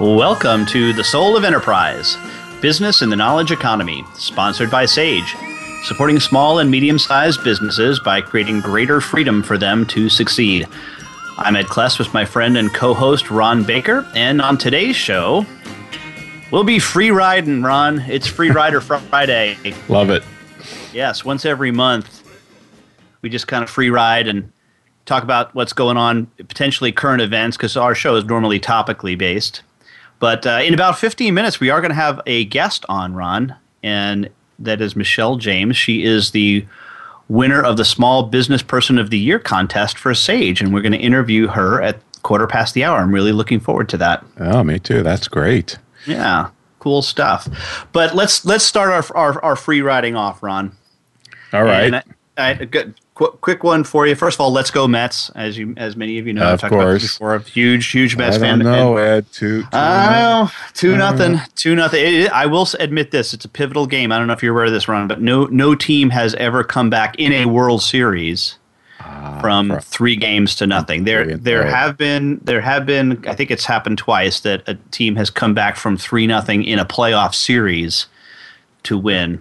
Welcome to The Soul of Enterprise Business in the Knowledge Economy, sponsored by Sage, supporting small and medium sized businesses by creating greater freedom for them to succeed. I'm Ed Kless with my friend and co host Ron Baker, and on today's show, we'll be free riding, Ron. It's Free Rider Friday. Love it. Yes, once every month, we just kind of free ride and talk about what's going on, potentially current events, because our show is normally topically based. But uh, in about 15 minutes, we are going to have a guest on, Ron, and that is Michelle James. She is the winner of the Small Business Person of the Year contest for Sage, and we're going to interview her at quarter past the hour. I'm really looking forward to that. Oh, me too. That's great. Yeah, cool stuff. But let's let's start our our, our free riding off, Ron. All right. I, I, good, Qu- quick one for you. First of all, let's go Mets. As you, as many of you know, Of I've about course. before. a Huge, huge Mets I fan. know, And- Ed. Two. two Oh, two nothing, two nothing. It- it- I will admit this: it's a pivotal game. I don't know if you're aware of this, Ron, but no, no team has ever come back in a World Series from Ah, for- three games to nothing. There, there Right. have been, there have been. I think it's happened twice that a team has come back from three nothing in a playoff series to win,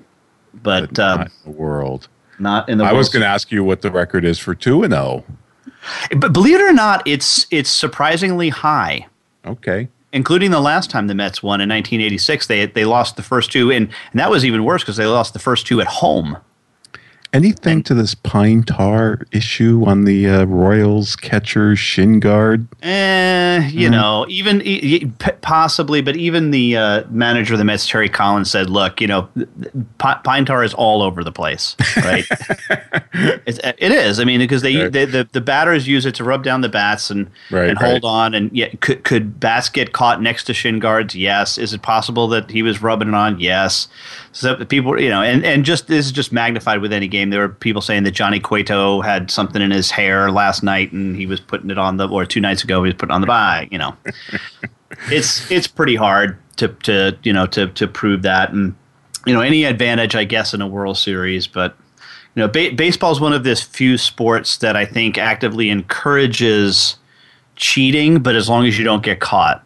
but, but uh, in the world. Not in the. I was going to ask you what the record is for two and oh. zero. But believe it or not, it's it's surprisingly high. Okay. including the last time the Mets won in 1986. They they lost the first two, and, and that was even worse because they lost the first two at home. Anything to this pine tar issue on the uh, Royals catcher shin guard? Eh, you know, even e- p- possibly, but even the uh, manager of the Mets, Terry Collins, said, "Look, you know, pi- pine tar is all over the place, right? it's, it is. I mean, because they, Right. they the the batters use it to rub down the bats and Right, and hold right. on. And yet, could could bats get caught next to shin guards? Yes. Is it possible that he was rubbing it on? Yes. So people, you know, and and just this is just magnified with any game. There were people saying that Johnny Cueto had something in his hair last night and he was putting it on the or two nights ago he was putting it on the bye. You know, it's it's pretty hard to to you know to to prove that and you know any advantage I guess in a World Series, but you know ba- baseball is one of this few sports that I think actively encourages cheating, but as long as you don't get caught.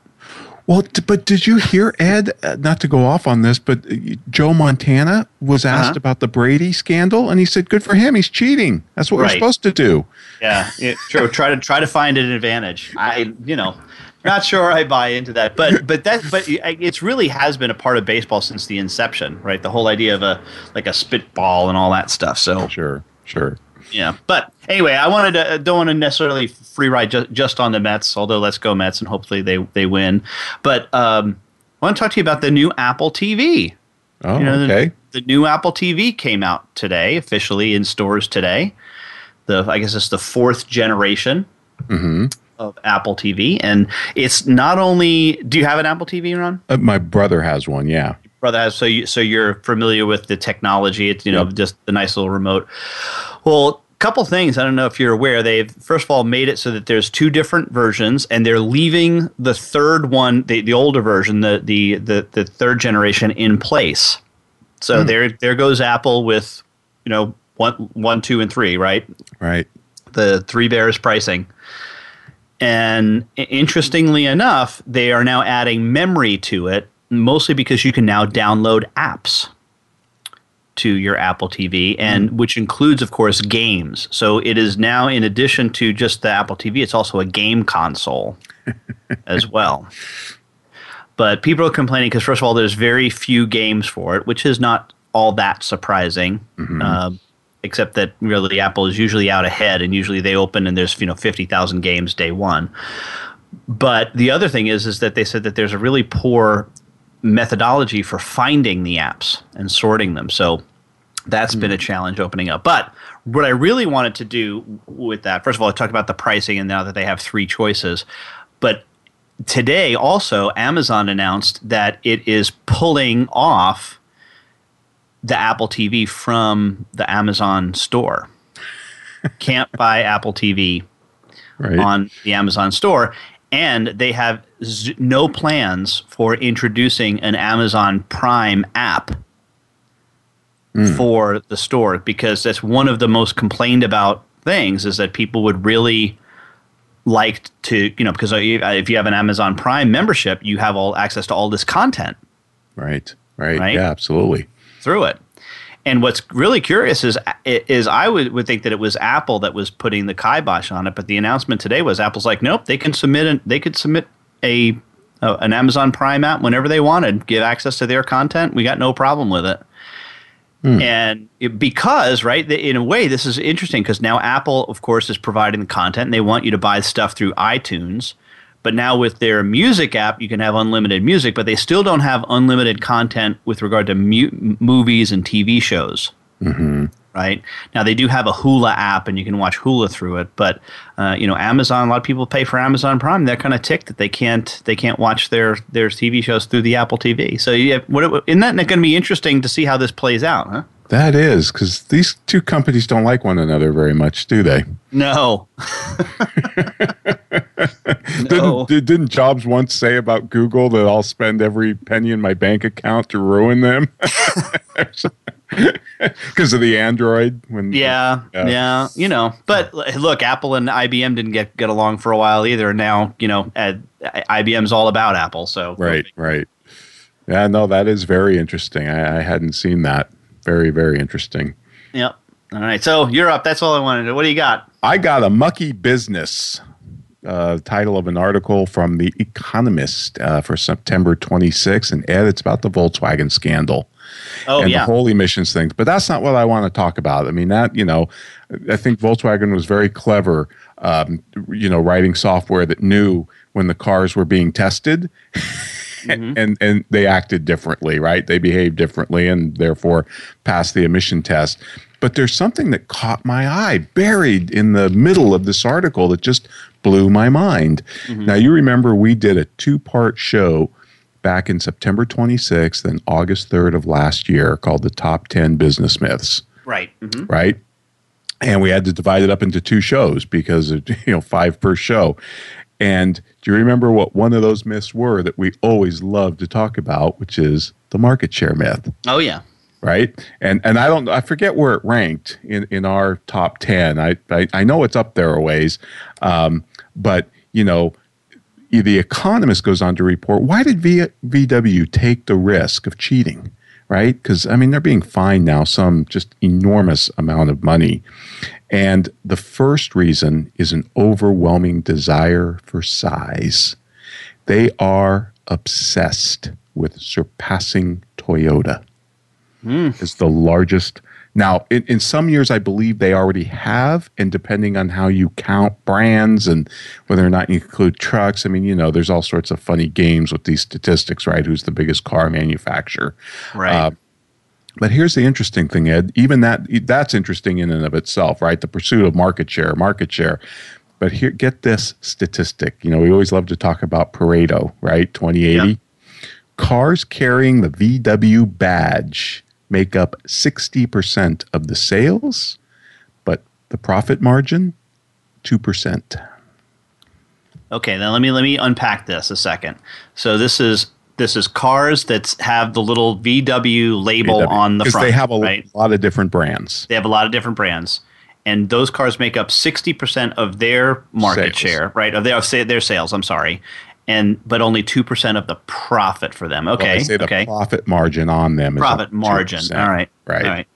Well, but did you hear Ed? Uh, not to go off on this, but uh, Joe Montana was asked Uh-huh. about the Brady scandal, and he said, "Good for him. He's cheating. That's what we're supposed to do." Yeah, it, true. Try to try to find an advantage. I, you know, not sure I buy into that, but but that but it's really has been a part of baseball since the inception, right? The whole idea of a like a spitball and all that stuff. So Sure, sure. Yeah, but anyway, I wanted to don't want to necessarily free ride just just on the Mets, although let's go Mets and hopefully they they win. But um, I want to talk to you about the new Apple TV. Oh, You know, the- okay. The, new Apple TV came out today, officially in stores today. The I guess it's the fourth generation hmm of Apple TV, and it's not only. Do you have an Apple TV, Ron? Uh, my brother has one. Yeah. brother has so you so you're familiar with the technology it's you know Yep. just the nice little remote well a couple things i don't know if you're aware they've first of all made it so that there's two different versions and they're leaving the third one the, the older version the, the the the third generation in place so hmm. there there goes apple with you know one one two and three right Right. the three bears pricing. And interestingly enough, they are now adding memory to it, mostly because you can now download apps. To your Apple TV, and mm. which includes, of course, games. So it is now, in addition to just the Apple TV, it's also a game console as well. But people are complaining because, first of all, there's very few games for it, which is not all that surprising. Mm-hmm. Uh, except that really Apple is usually out ahead, and usually they open and there's you know fifty thousand games day one. But the other thing is, is that they said that there's a really poor methodology for finding the apps and sorting them. So that's mm. been a hmm. challenge opening up. But what I really wanted to do with that, first of all, I talked about the pricing and now that they have three choices. But today also, Amazon announced that it is pulling off the Apple TV from the Amazon store. Can't buy Apple TV right. on the Amazon store and they have z- no plans for introducing an Amazon Prime app mm. for the store because that's one of the most complained about things is that people would really like to you know because if you have an Amazon Prime membership you have all access to all this content right right, right? yeah absolutely through it and what's really curious is is I would, would think that it was Apple that was putting the kibosh on it, but the announcement today was Apple's like, nope, they can submit an, they could submit a, a an Amazon Prime app whenever they wanted, give access to their content. We got no problem with it. Hmm. And it, because, right, in a way, this is interesting because now Apple, of course, is providing the content and they want you to buy stuff through iTunes. But now with their music app, you can have unlimited music, but they still don't have unlimited content with regard to mu- movies and TV shows. Mm-hmm. Right now, they do have a Hulu app, and you can watch Hulu through it. But uh, you know, Amazon. A lot of people pay for Amazon Prime. They're kind of ticked that they can't they can't watch their their TV shows through the Apple TV. So, yeah, what, isn't that going to be interesting to see how this plays out? Huh? That is because these two companies don't like one another very much, do they? No. no. Didn't, didn't Jobs once say about Google that I'll spend every penny in my bank account to ruin them? Because of the Android. When yeah, yeah, yeah, you know. But look, Apple and IBM didn't get get along for a while either. Now, you know, uh, IBM's all about Apple. So right, right. Yeah, no, that is very interesting. I, I hadn't seen that. Very, very interesting. Yep. All right. So you're up. That's all I wanted. To. What do you got? I got a mucky business. Uh, title of an article from The Economist uh, for September 26th. And Ed, it's about the Volkswagen scandal. Oh, and yeah. the whole emissions thing. But that's not what I want to talk about. I mean, that, you know, I think Volkswagen was very clever, um, you know, writing software that knew when the cars were being tested. mm-hmm. and and they acted differently, right? They behaved differently, and therefore passed the emission test. But there's something that caught my eye, buried in the middle of this article, that just blew my mind. Mm-hmm. Now you remember we did a two-part show back in September 26th and August 3rd of last year called the Top 10 Business Myths. Right. Mm-hmm. Right and we had to divide it up into two shows because of, you know five per show and do you remember what one of those myths were that we always love to talk about, which is the market share myth? Oh yeah. Right. And and I don't I forget where it ranked in, in our top ten. I, I, I know it's up there a ways. Um, but you know, the economist goes on to report why did v, VW take the risk of cheating? Right? Because I mean they're being fined now some just enormous amount of money. And the first reason is an overwhelming desire for size. They are obsessed with surpassing Toyota mm. as the largest. Now, in, in some years, I believe they already have, and depending on how you count brands and whether or not you include trucks, I mean, you know, there's all sorts of funny games with these statistics, right? Who's the biggest car manufacturer? Right. Uh, but here's the interesting thing, Ed. Even that that's interesting in and of itself, right? The pursuit of market share, market share. But here, get this statistic. You know, we always love to talk about Pareto, right? 2080. Yeah. Cars carrying the VW badge make up 60% of the sales, but the profit margin, 2%. Okay, now let me let me unpack this a second. So this is this is cars that have the little VW label VW. on the front. They have a right? lot of different brands. They have a lot of different brands, and those cars make up sixty percent of their market sales. share, right? Of their of their sales. I'm sorry, and but only two percent of the profit for them. Okay, well, say the okay. profit margin on them. Profit margin. All right, right, all right.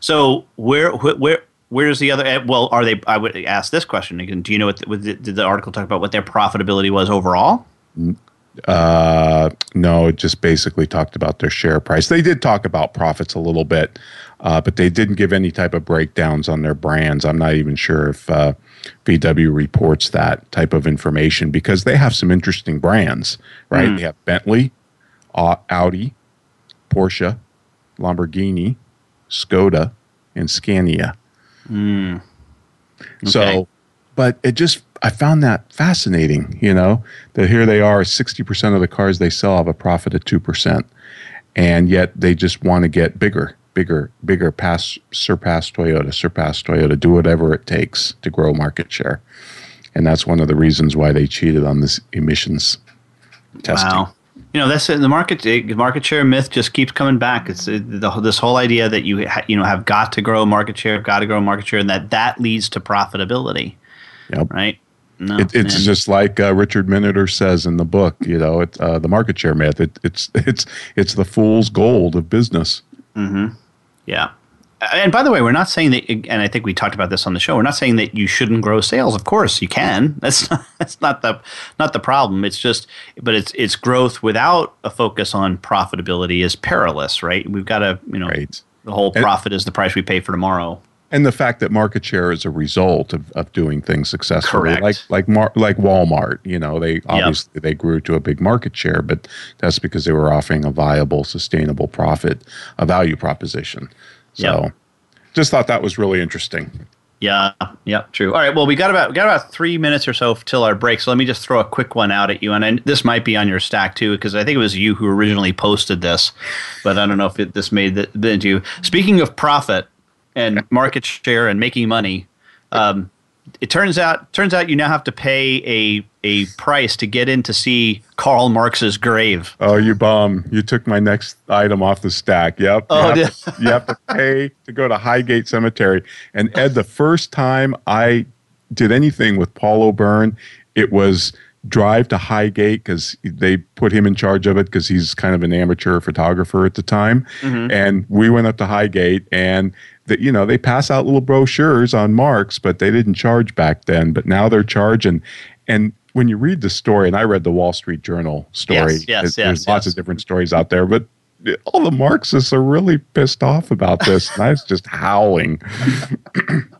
So where where where's the other? eh, Well, are they? I would ask this question again. Do you know what? what did the article talk about what their profitability was overall? Uh, no, it just basically talked about their share price. They did talk about profits a little bit, uh, but they didn't give any type of breakdowns on their brands. I'm not even sure if uh, VW reports that type of information because they have some interesting brands, right? They have Bentley, Au- Audi, Porsche, Lamborghini, Skoda, and Scania. Mm. Okay. So, but it just, I found that fascinating, you know, that here they are, 60% of the cars they sell have a profit of 2%. And yet they just want to get bigger, bigger, bigger, pass, surpass Toyota, surpass Toyota, do whatever it takes to grow market share. And that's one of the reasons why they cheated on this emissions testing. Wow. You know, that's the market. The market share myth just keeps coming back. It's uh, the, this whole idea that you ha, you know have got to grow market share, got to grow market share, and that that leads to profitability, Yep. right? No, It, it's man. just like uh, Richard Miniter says in the book, you know, it, uh, the market share myth. It, it's it's it's the fool's gold of business. Yeah. And by the way, we're not saying that, and I think we talked about this on the show. We're not saying that you shouldn't grow sales. Of course, you can. That's not, that's not the not the problem. It's just, but it's it's growth without a focus on profitability is perilous, right? We've got to, you know, Right. the whole And- profit is the price we pay for tomorrow. And the fact that market share is a result of, of doing things successfully, Correct. like like Mar- like Walmart. You know, they obviously they grew to a big market share, but that's because they were offering a viable, sustainable profit, a value proposition. So, Yep. just thought that was really interesting. Yeah, yeah, true. All right, well, we got about we got about three minutes or so till our break. So let me just throw a quick one out at you, and I, this might be on your stack too, because I think it was you who originally posted this, but I don't know if it, this made it into you. Speaking of profit and market share and making money, um, it turns out turns out you now have to pay a a price to get in to see Karl Marx's grave. Oh, you bum! You took my next item off the stack. Yep. Oh, you, have to, you have to pay to go to Highgate Cemetery. And Ed, the first time I did anything with Paul O'Byrne, it was drive to Highgate because they put him in charge of it because he's kind of an amateur photographer at the time. And we went up to Highgate and. That you know they pass out little brochures on Marx, but they didn't charge back then. But now they're charging, and when you read the story, and I read the Wall Street Journal story, Yes, yes, there's yes, lots yes. of different stories out there, but all the Marxists are really pissed off about this. and I was just howling.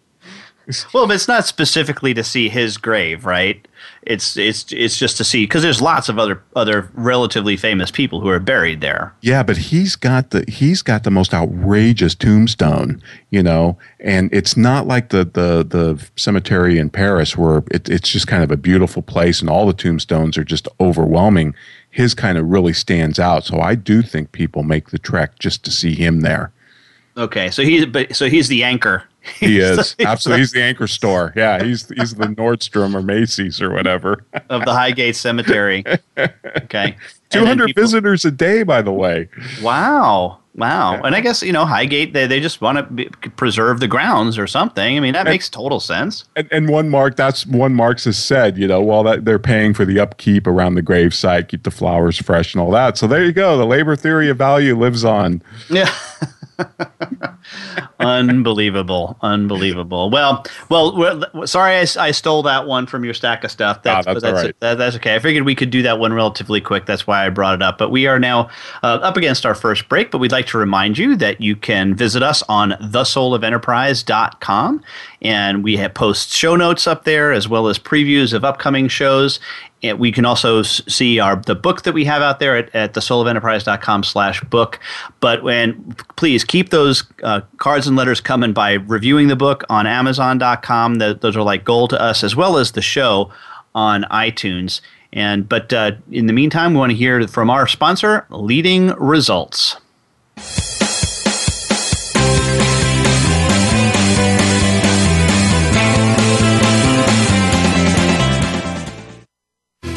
Well, but it's not specifically to see his grave, right? It's it's it's just to see because there's lots of other other relatively famous people who are buried there. Yeah, but he's got the he's got the most outrageous tombstone, you know, and it's not like the the the cemetery in Paris where it, it's just kind of a beautiful place and all the tombstones are just overwhelming. His kind of really stands out, so I do think people make the trek just to see him there. Okay, so he's but so he's the anchor. He is absolutely he's the anchor store. Yeah, he's he's the Nordstrom or Macy's or whatever. of the Highgate Cemetery. Okay, And Two hundred visitors a day, by the way. Wow, wow. And I guess you know Highgate they they just want to be, preserve the grounds or something. I mean that makes total sense. And, and one mark that's one Marxist said, you know, well that they're paying for the upkeep around the gravesite, keep the flowers fresh and all that. So there you go. The labor theory of value lives on. Yeah. unbelievable, unbelievable. Well, well, sorry, I, I stole that one from your stack of stuff. That's, Ah, that's right. that- that's okay. I figured we could do that one relatively quick. That's why I brought it up. But we are now uh, up against our first break. But we'd like to remind you that you can visit us on thesoulofenterprise.com, and we have post show notes up there as well as previews of upcoming shows. And we can also see our the book that we have out there at, at thesoulofenterprise.com slash book. But when please keep those uh, cards and letters coming by reviewing the book on Amazon.com. That those are like gold to us, as well as the show on iTunes. And but uh, in the meantime, we want to hear from our sponsor, Leading Results.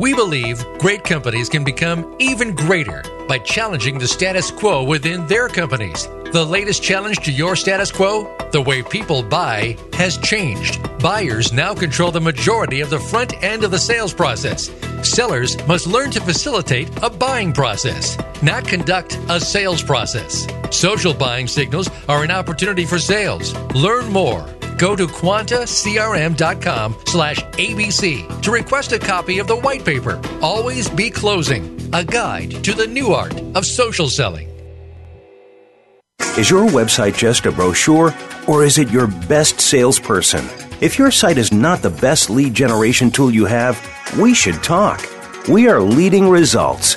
We believe great companies can become even greater by challenging the status quo within their companies. The latest challenge to your status quo? The way people buy has changed. Buyers now control the majority of the front end of the sales process. Sellers must learn to facilitate a buying process, not conduct a sales process. Social buying signals are an opportunity for sales. Learn more. Go to quantacrm.com slash ABC to request a copy of the white paper, Always Be Closing, a guide to the new art of social selling. Is your website just a brochure or is it your best salesperson? If your site is not the best lead generation tool you have, we should talk. We are leading results.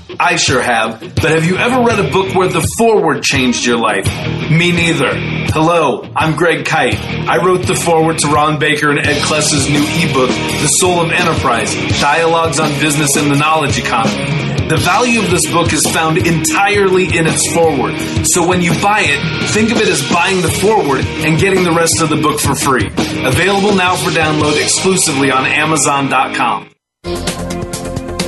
I sure have. But have you ever read a book where the forward changed your life? Me neither. Hello, I'm Greg Kyte. I wrote the forward to Ron Baker and Ed Kless's new ebook, The Soul of Enterprise Dialogues on Business and the Knowledge Economy. The value of this book is found entirely in its forward. So when you buy it, think of it as buying the forward and getting the rest of the book for free. Available now for download exclusively on Amazon.com.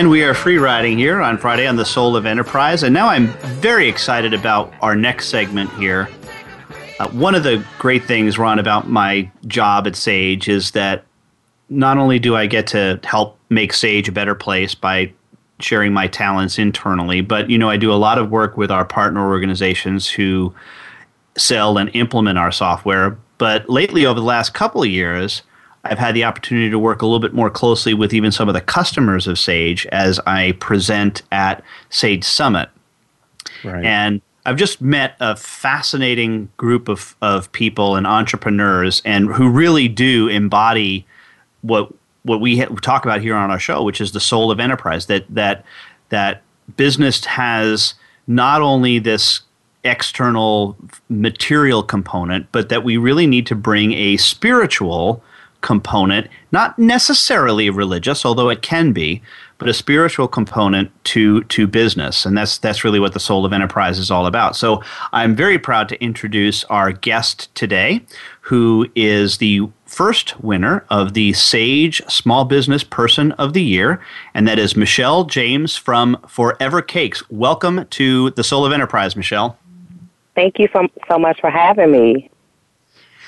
And we are free riding here on Friday on the Soul of Enterprise. And now I'm very excited about our next segment here. Uh, one of the great things, Ron, about my job at Sage is that not only do I get to help make Sage a better place by sharing my talents internally, but you know I do a lot of work with our partner organizations who sell and implement our software. But lately, over the last couple of years, I've had the opportunity to work a little bit more closely with even some of the customers of Sage as I present at Sage Summit. Right. And I've just met a fascinating group of, of people and entrepreneurs and who really do embody what what we ha- talk about here on our show, which is the soul of enterprise. That that that business has not only this external material component, but that we really need to bring a spiritual component, not necessarily religious, although it can be, but a spiritual component to to business, and that's that's really what the soul of enterprise is all about. So I'm very proud to introduce our guest today, who is the first winner of the Sage Small Business Person of the Year, and that is Michelle James from Forever Cakes. Welcome to the Soul of Enterprise, Michelle. Thank you so, so much for having me.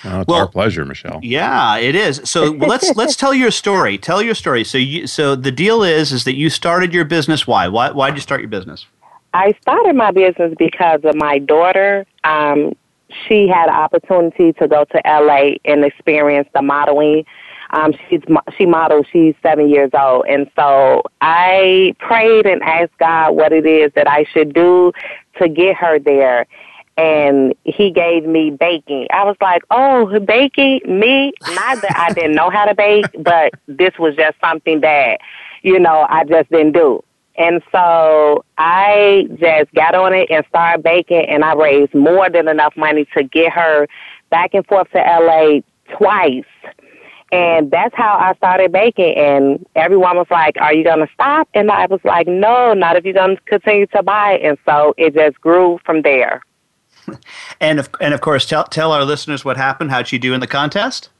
Oh, it's well, our pleasure, Michelle. Yeah, it is. So let's let's tell your story. Tell your story. So you so the deal is is that you started your business. Why? Why why did you start your business? I started my business because of my daughter. Um, she had an opportunity to go to LA and experience the modeling. Um, she's she models. She's seven years old, and so I prayed and asked God what it is that I should do to get her there and he gave me baking. I was like, oh, baking? Me? Not I didn't know how to bake, but this was just something that, you know, I just didn't do. And so I just got on it and started baking, and I raised more than enough money to get her back and forth to LA twice. And that's how I started baking. And everyone was like, Are you going to stop? And I was like, No, not if you're going to continue to buy. And so it just grew from there. and of and of course, tell tell our listeners what happened. How'd you do in the contest?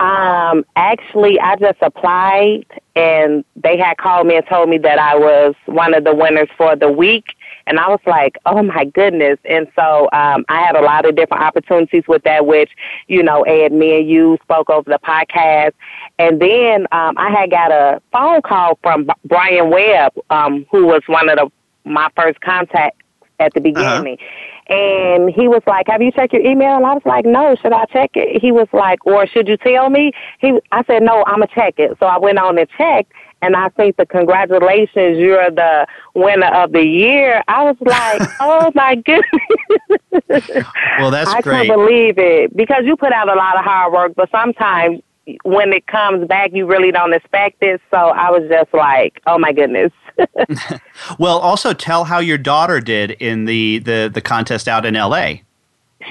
Um, actually, I just applied, and they had called me and told me that I was one of the winners for the week. And I was like, oh my goodness. And so um, I had a lot of different opportunities with that, which, you know, Ed, me and you spoke over the podcast. And then um, I had got a phone call from Brian Webb, um, who was one of the my first contact at the Uh-huh. beginning. And he was like, "Have you checked your email?" And I was like, "No, should I check it?" He was like, "Or should you tell me?" He, I said, "No, I'm gonna check it." So I went on and checked, and I think the congratulations, you're the winner of the year. I was like, "Oh my goodness!" Well, that's I great. can't believe it because you put out a lot of hard work, but sometimes when it comes back, you really don't expect it. So I was just like, "Oh my goodness." Well, also tell how your daughter did in the the, the contest out in L.A.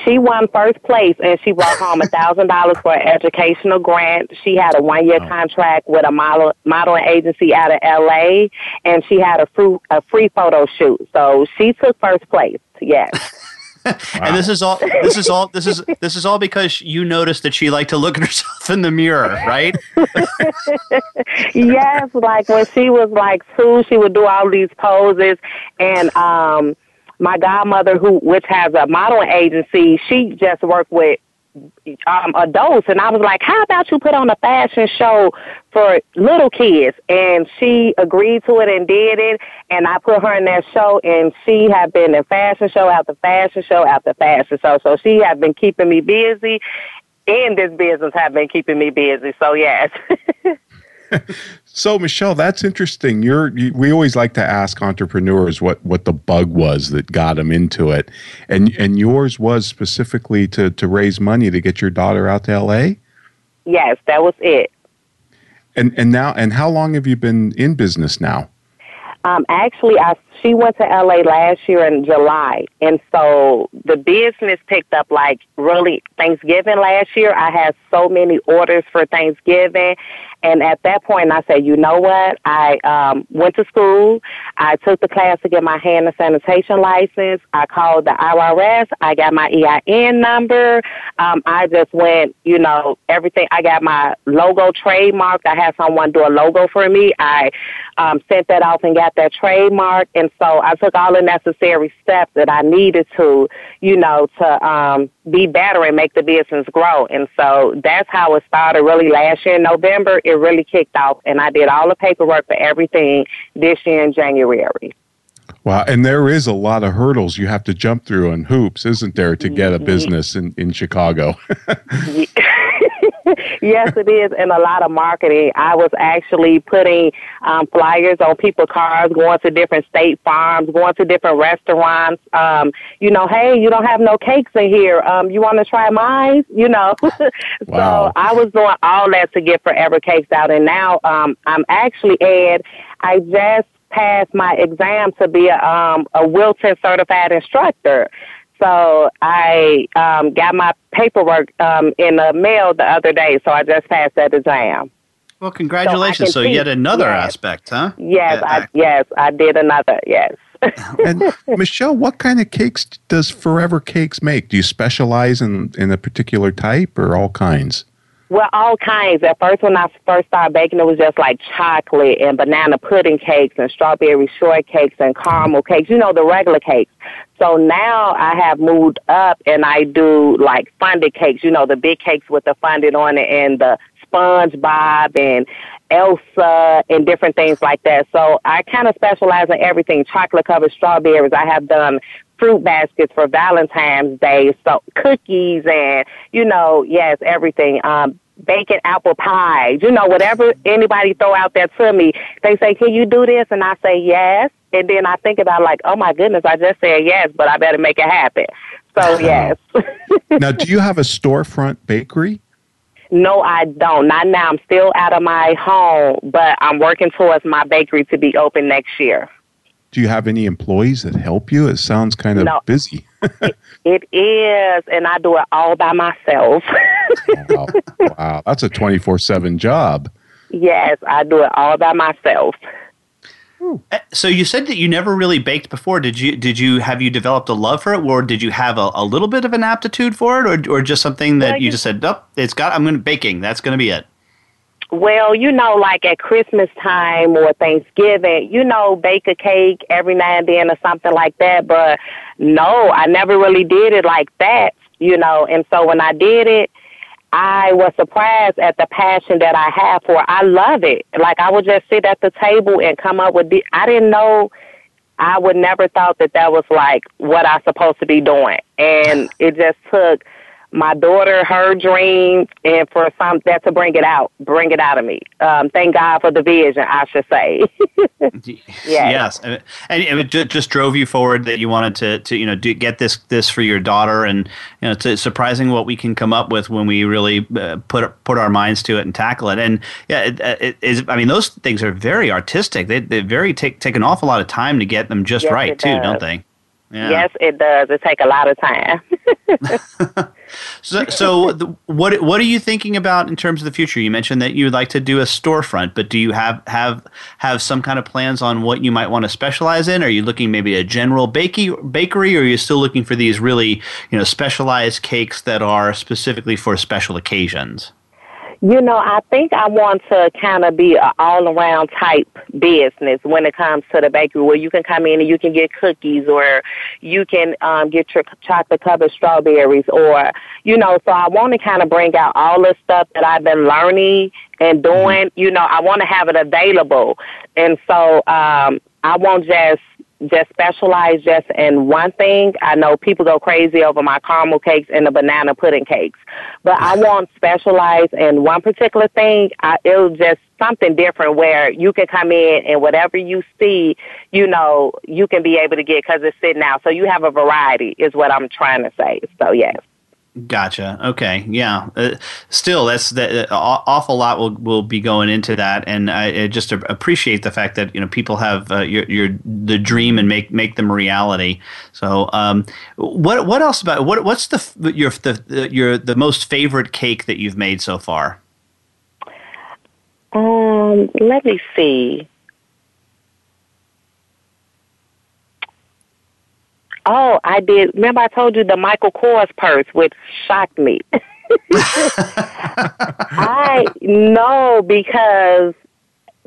She won first place and she brought home a thousand dollars for an educational grant. She had a one year oh. contract with a model modeling agency out of LA and she had a free a free photo shoot. So she took first place. Yes. And this is all this is all this is this is all because you noticed that she liked to look at herself in the mirror, right? yes, like when she was like two, she would do all these poses and um my godmother who which has a modeling agency, she just worked with um adults and I was like, How about you put on a fashion show for little kids? And she agreed to it and did it and I put her in that show and she had been in fashion show after fashion show after fashion show. So she had been keeping me busy and this business have been keeping me busy. So yes. So, Michelle, that's interesting. You're, you, we always like to ask entrepreneurs what, what the bug was that got them into it, and and yours was specifically to to raise money to get your daughter out to L.A. yes, that was it. And and now and how long have you been in business now? Um, actually, I she went to LA last year in July, and so the business picked up like really Thanksgiving last year. I had so many orders for Thanksgiving, and at that point, I said, you know what? I um, went to school. I took the class to get my hand and sanitation license. I called the IRS. I got my EIN number. Um, I just went, you know, everything. I got my logo trademarked. I had someone do a logo for me. I um, sent that off and got that trademark. And so I took all the necessary steps that I needed to, you know, to um, be better and make the business grow. And so that's how it started really last year in November. It really kicked off and I did all the paperwork for everything this year in January. Wow, and there is a lot of hurdles you have to jump through and hoops, isn't there, to get a business in, in Chicago? yes, it is, and a lot of marketing. I was actually putting um, flyers on people's cars, going to different state farms, going to different restaurants. Um, you know, hey, you don't have no cakes in here. Um, you want to try mine? You know. Wow. so I was doing all that to get Forever Cakes out, and now um, I'm actually Ed. I just passed my exam to be a, um, a Wilton certified instructor. So I um, got my paperwork um, in the mail the other day. So I just passed that exam. Well, congratulations. can So, yet another yes. aspect, huh? Yes, Yeah, I yes I did another. Yes. and Michelle, what kind of cakes does Forever Cakes make? Do you specialize in, in a particular type or all kinds? Well, all kinds. At first, when I first started baking, it was just like chocolate and banana pudding cakes and strawberry shortcakes and caramel cakes. You know, the regular cakes. So now I have moved up and I do like fondant cakes. You know, the big cakes with the fondant on it and the SpongeBob and Elsa and different things like that. So I kind of specialize in everything. Chocolate covered strawberries. I have done fruit baskets for Valentine's Day. So cookies and, you know, yes, everything. Um, bacon apple pie, you know, whatever anybody throw out there to me. They say, can you do this? And I say, yes. And then I think about like, oh my goodness, I just said yes, but I better make it happen. So yes. now, do you have a storefront bakery? No, I don't. Not now. I'm still out of my home, but I'm working towards my bakery to be open next year. Do you have any employees that help you? It sounds kind of No. busy. It is, and I do it all by myself. wow. wow, that's a 24 7 job. yes, I do it all by myself. Uh, So you said that you never really baked before. Did you? Did you have you developed a love for it, or did you have a, a little bit of an aptitude for it, or or just something that Well, you you- just said, "Nope, it's got. I'm going to baking. That's going to be it." Well, you know, like at Christmas time or Thanksgiving, you know, bake a cake every now and then or something like that. But no, I never really did it like that, you know. And so when I did it, I was surprised at the passion that I have for it. I love it. Like I would just sit at the table and come up with the, I didn't know I would never thought that that was like what I supposed to be doing, and it just took my daughter her dream and for some that to bring it out bring it out of me. Um thank god for the vision i should say. Yes. and, and it just drove you forward that you wanted to to you know do, get this this for your daughter. And you know it's surprising what we can come up with when we really uh, put put our minds to it and tackle it. And yeah it, it is i mean those things are very artistic. They they very take take an awful lot of time to get them just yes, right too don't they yeah. Yes, it does. It take a lot of time. so, so the, what what are you thinking about in terms of the future? You mentioned that you would like to do a storefront, but do you have have have some kind of plans on what you might want to specialize in? Are you looking maybe a general bakery, bakery, or are you still looking for these really you know specialized cakes that are specifically for special occasions? You know, I think I want to kind of be an all around type business when it comes to the bakery where you can come in and you can get cookies or you can um, get your chocolate covered strawberries or, you know, so I want to kind of bring out all the stuff that I've been learning and mm-hmm. doing. You know, I want to have it available. And so um, I won't just just specialize just in one thing. I know people go crazy over my caramel cakes and the banana pudding cakes, but I want specialize in one particular thing. I, it'll just something different where you can come in and whatever you see, you know, you can be able to get because it's sitting out. So you have a variety is what I'm trying to say. So yes. Gotcha. Okay. Yeah. Uh, still, that's the uh, awful lot will will be going into that, and I, I just appreciate the fact that you know people have uh, your your the dream and make make them reality. So, um, what what else about what what's the your the your the most favorite cake that you've made so far? Um, let me see. Oh, I did. Remember, I told you the Michael Kors purse, which shocked me. I know because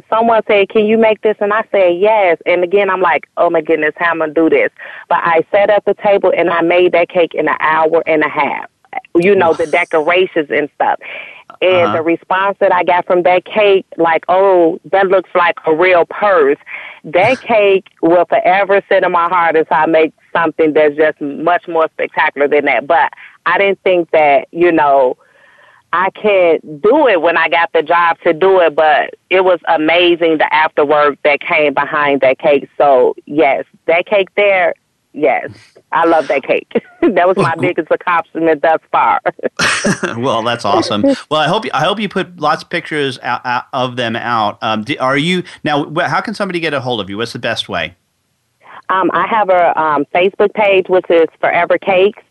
someone said, "Can you make this?" And I said, "Yes." And again, I'm like, "Oh my goodness, how am I gonna do this?" But I sat at the table and I made that cake in an hour and a half. You know, the decorations and stuff. And uh-huh. the response that I got from that cake, like, oh, that looks like a real purse. That cake will forever sit in my heart as I make something that's just much more spectacular than that. But I didn't think that, you know, I can't do it when I got the job to do it, but it was amazing the afterwork that came behind that cake. So yes, that cake there, yes, I love that cake. that was my biggest accomplishment thus far. well, that's awesome. Well, I hope I hope you put lots of pictures out, out of them out. Um, are you now? How can somebody get a hold of you? What's the best way? Um, I have a um, Facebook page which is Forever Cakes.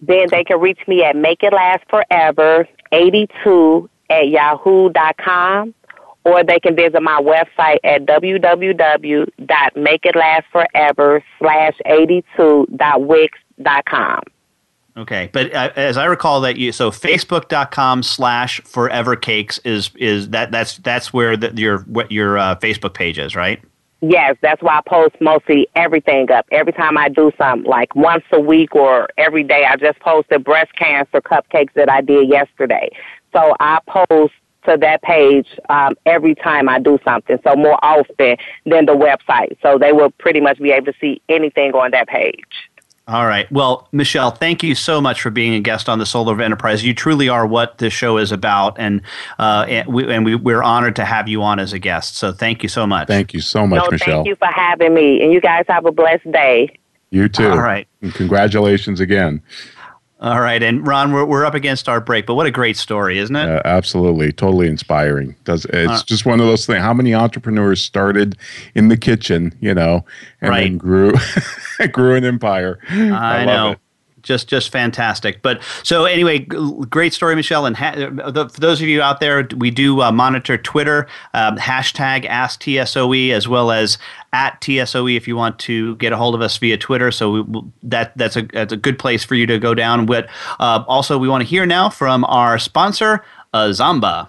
Then they can reach me at Make It Last Forever eighty two at yahoo.com or they can visit my website at www.makeitLastForever slash 82.wix.com. Okay, but uh, as I recall that you so facebook.com slash forever cakes is is that that's that's where the, your what your uh, Facebook page is, right? Yes, that's why I post mostly everything up. Every time I do something, like once a week or every day, I just posted breast cancer cupcakes that I did yesterday. So I post to that page um, every time I do something, so more often than the website. So they will pretty much be able to see anything on that page. All right. Well, Michelle, thank you so much for being a guest on the Soul of Enterprise. You truly are what this show is about, and uh, and, we, and we, we're honored to have you on as a guest. So thank you so much. Thank you so much, no, Michelle. Thank you for having me, and you guys have a blessed day. You too. All right. And congratulations again. All right, and Ron, we're, we're up against our break, but what a great story, isn't it? Uh, absolutely, totally inspiring. Does it's uh, just one of those things? How many entrepreneurs started in the kitchen, you know, and right. then grew grew an empire? I, I know. It just just fantastic. But so anyway, great story, Michelle. And ha- the, for those of you out there, we do uh, monitor Twitter um, hashtag Ask TSOE as well as at TSOE if you want to get a hold of us via Twitter. So we, that that's a that's a good place for you to go down. But uh, also, we want to hear now from our sponsor, Azamba.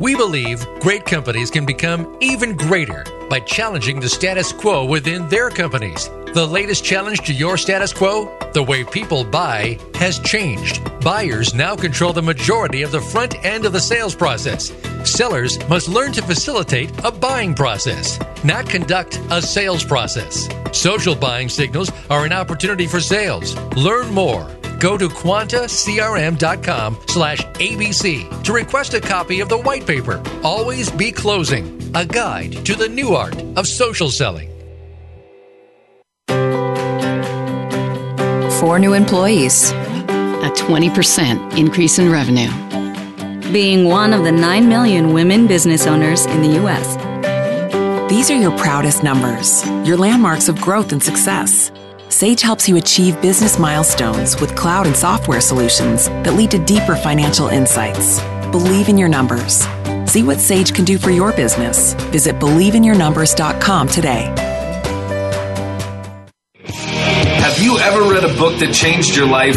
We believe great companies can become even greater by challenging the status quo within their companies. The latest challenge to your status quo? The way people buy has changed. Buyers now control the majority of the front end of the sales process. Sellers must learn to facilitate a buying process, not conduct a sales process. Social buying signals are an opportunity for sales. Learn more Go to quantacrm.com slash ABC to request a copy of the white paper, Always Be Closing, a guide to the new art of social selling. Four new employees, a 20% increase in revenue. Being one of the 9 million women business owners in the U.S. These are your proudest numbers, your landmarks of growth and success. Sage helps you achieve business milestones with cloud and software solutions that lead to deeper financial insights. Believe in your numbers. See what Sage can do for your business. Visit believeinyournumbers.com today. Have you ever read a book that changed your life?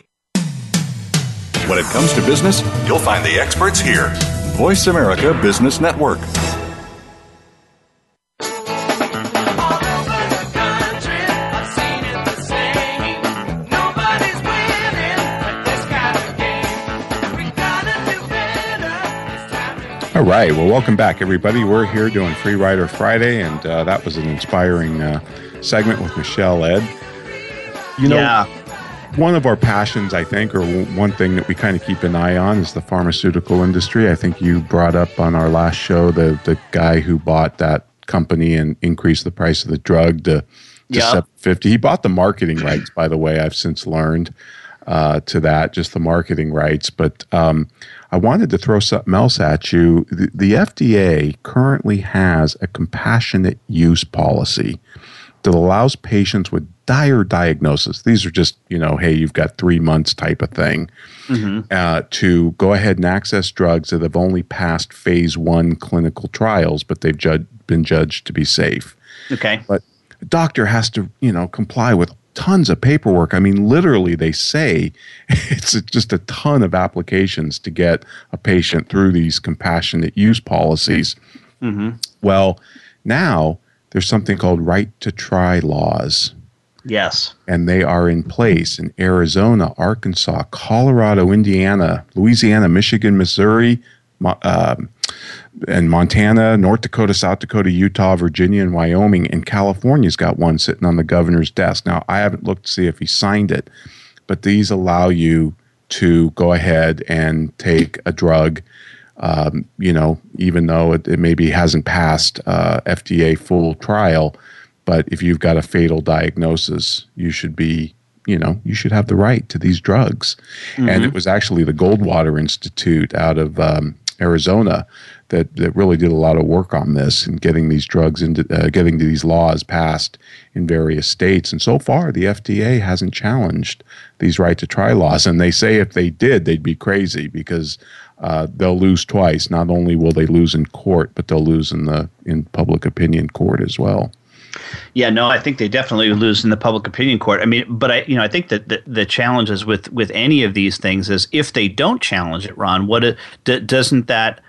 When it comes to business, you'll find the experts here. Voice America Business Network. All right. Well, welcome back, everybody. We're here doing Free Rider Friday, and uh, that was an inspiring uh, segment with Michelle Ed. You know, Yeah. One of our passions, I think, or one thing that we kind of keep an eye on is the pharmaceutical industry. I think you brought up on our last show the the guy who bought that company and increased the price of the drug to, to Yep. 750. He bought the marketing rights, by the way. I've since learned uh, to that, just the marketing rights. But um, I wanted to throw something else at you. The, the FDA currently has a compassionate use policy that allows patients with dire diagnosis. These are just, you know, hey, you've got three months type of thing, uh, to go ahead and access drugs that have only passed phase one clinical trials, but they've jud- been judged to be safe. Okay. But a doctor has to, you know, comply with tons of paperwork. I mean, literally, they say it's just a ton of applications to get a patient through these compassionate use policies. Mm-hmm. Well, now there's something called right to try laws, Yes. and they are in place in Arizona, Arkansas, Colorado, Indiana, Louisiana, Michigan, Missouri, um, and Montana, North Dakota, South Dakota, Utah, Virginia, and Wyoming. And California's got one sitting on the governor's desk. Now, I haven't looked to see if he signed it, but these allow you to go ahead and take a drug, um, you know, even though it, it maybe hasn't passed uh, FDA full trial. But if you've got a fatal diagnosis, you should be, you know, you should have the right to these drugs. And Mhm. it was actually the Goldwater Institute out of um, Arizona that, that really did a lot of work on this and getting these drugs into uh, getting these laws passed in various states. And so far, the FDA hasn't challenged these right to try laws. And they say if they did, they'd be crazy because uh, they'll lose twice. Not only will they lose in court, but they'll lose in the in public opinion court as well. Yeah, no, I think they definitely lose in the public opinion court. I mean, but I, you know, I think that the, the challenges with with any of these things is if they don't challenge it, Ron, what it, d- doesn't that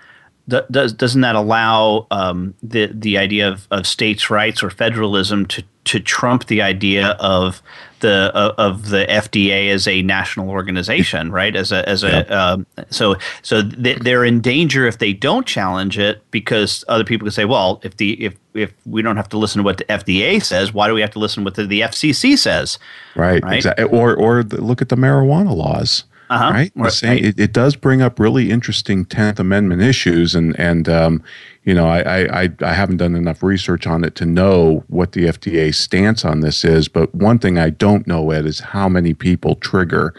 does doesn't that allow um, the the idea of, of states' rights or federalism to to trump the idea of the uh, of the FDA as a national organization, right? As a as a um, so so th- they're in danger if they don't challenge it because other people can say, well, if the if if we don't have to listen to what the FDA says, why do we have to listen to what the, the FCC says? Right. Right. Exactly. Or or the, look at the marijuana laws. Uh-huh. Right. The Right. same- it, it does bring up really interesting Tenth Amendment issues, and and um, you know I, I I haven't done enough research on it to know what the FDA stance on this is. But one thing I don't know Ed is how many people trigger,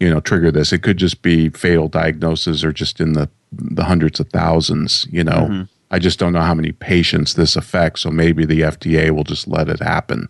you know, trigger this. It could just be fatal diagnosis or just in the the hundreds of thousands. You know. Mhm. I just don't know how many patients this affects. So maybe the FDA will just let it happen.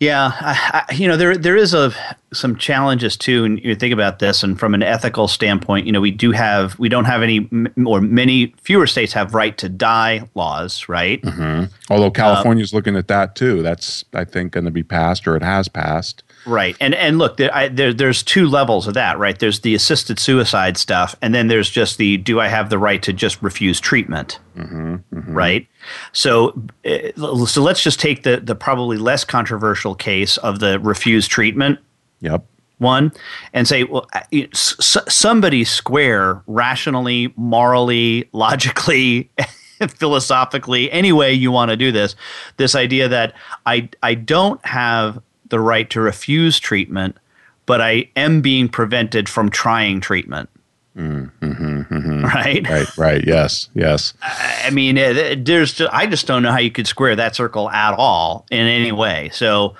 Yeah, I, I, you know there there is a some challenges too, and you think about this, and from an ethical standpoint, you know we do have we don't have any or many fewer states have right to die laws, right? Mm-hmm. Although California's um, looking at that too. That's I think going to be passed, or it has passed. Right, and and look, there, I, there, there's two levels of that, right? There's the assisted suicide stuff, and then there's just the do I have the right to just refuse treatment, mm-hmm, mm-hmm. right? So, uh, so let's just take the the probably less controversial case of the refuse treatment. Yep. One, and say, well, uh, somebody square, rationally, morally, logically. philosophically any way you want to do this this idea that i i don't have the right to refuse treatment, but I am being prevented from trying treatment. Mm-hmm, mm-hmm. Right, right, right. Yes, yes. I mean, there's just, I just don't know how you could square that circle at all in any way. So,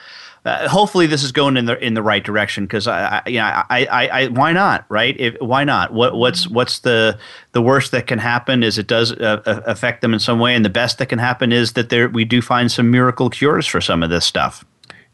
uh, hopefully, this is going in the in the right direction because I, I, you know, I, I, I, why not, right? If, why not? What, what's, what's the the worst that can happen is it does uh, affect them in some way, and the best that can happen is that there we do find some miracle cures for some of this stuff.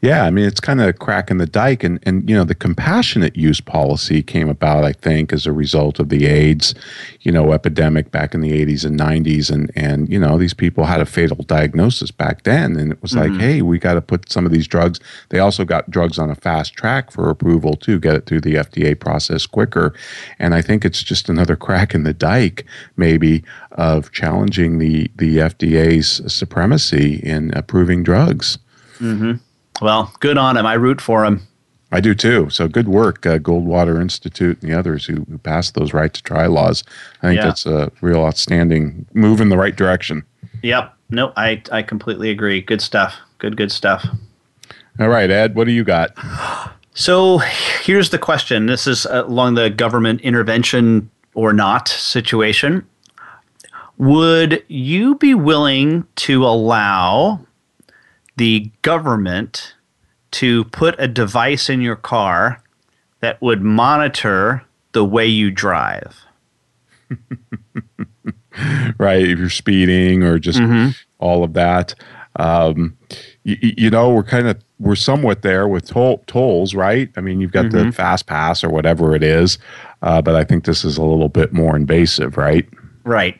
Yeah, I mean it's kind of a crack in the dike, and and you know the compassionate use policy came about, I think, as a result of the AIDS, you know, epidemic back in the '80s and '90s, and and you know these people had a fatal diagnosis back then, and it was mm-hmm. like, hey, we got to put some of these drugs. They also got drugs on a fast track for approval to get it through the FDA process quicker, and I think it's just another crack in the dike, maybe, of challenging the the FDA's supremacy in approving drugs. Mm-hmm. Well, good on him. I root for him. I do too. So good work, uh, Goldwater Institute and the others who, who passed those right to try laws. I think yeah. that's a real outstanding move in the right direction. Yep. No, I, I completely agree. Good stuff. Good, good stuff. All right, Ed, what do you got? So here's the question. This is along the government intervention or not situation. Would you be willing to allow the government to put a device in your car that would monitor the way you drive. right, if you're speeding or just mm-hmm. all of that. Um, you, you, know, we're kind of we're somewhat there with toll, tolls, right? I mean, you've got mm-hmm. the fast pass or whatever it is, uh, but I think this is a little bit more invasive, right? Right,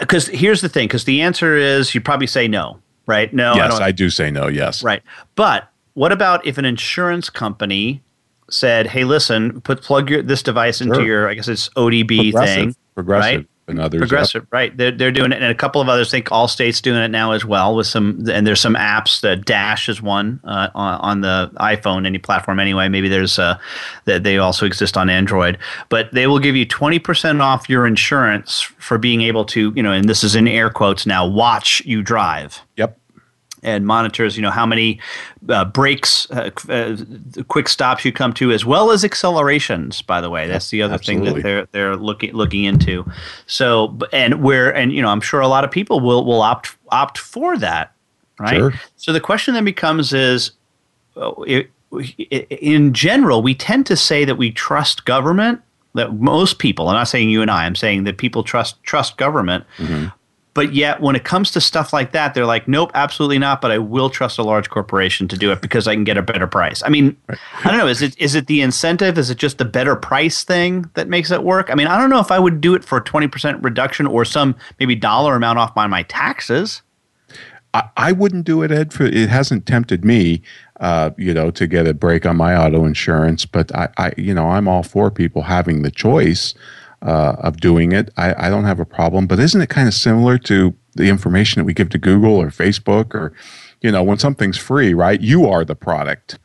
because eh, here's the thing: because the answer is you probably say no right? No. Yes, I, I, do say no. Yes. Right. But what about if an insurance company said, "Hey, listen, put plug your this device into sure. your I guess it's ODB progressive, thing, progressive, right? And others, progressive, yep. right? They're they're doing it, and a couple of others. I think all states doing it now as well with some. And there's some apps. The Dash is one uh, on, on, the iPhone, any platform anyway. Maybe there's uh, that they also exist on Android, but they will give you twenty percent off your insurance for being able to, you know, and this is in air quotes now, watch you drive. Yep and monitors you know how many uh, brakes uh, uh, quick stops you come to as well as accelerations by the way that's the other Absolutely. thing that they're they're looking looking into so and where and you know i'm sure a lot of people will will opt opt for that right sure. so the question then becomes is oh, it, in general we tend to say that we trust government that most people i'm not saying you and i i'm saying that people trust trust government mm-hmm. But yet, when it comes to stuff like that, they're like, nope, absolutely not. But I will trust a large corporation to do it because I can get a better price. I mean, right. I don't know. Is it is it the incentive? Is it just the better price thing that makes it work? I mean, I don't know if I would do it for a twenty percent reduction or some maybe dollar amount off by my taxes. I, I wouldn't do it, Ed. For it hasn't tempted me, uh, you know, to get a break on my auto insurance. But I, I, you know, I'm all for people having the choice uh, of doing it. I, I don't have a problem. But isn't it kind of similar to the information that we give to Google or Facebook or, you know, when something's free, right? You are the product.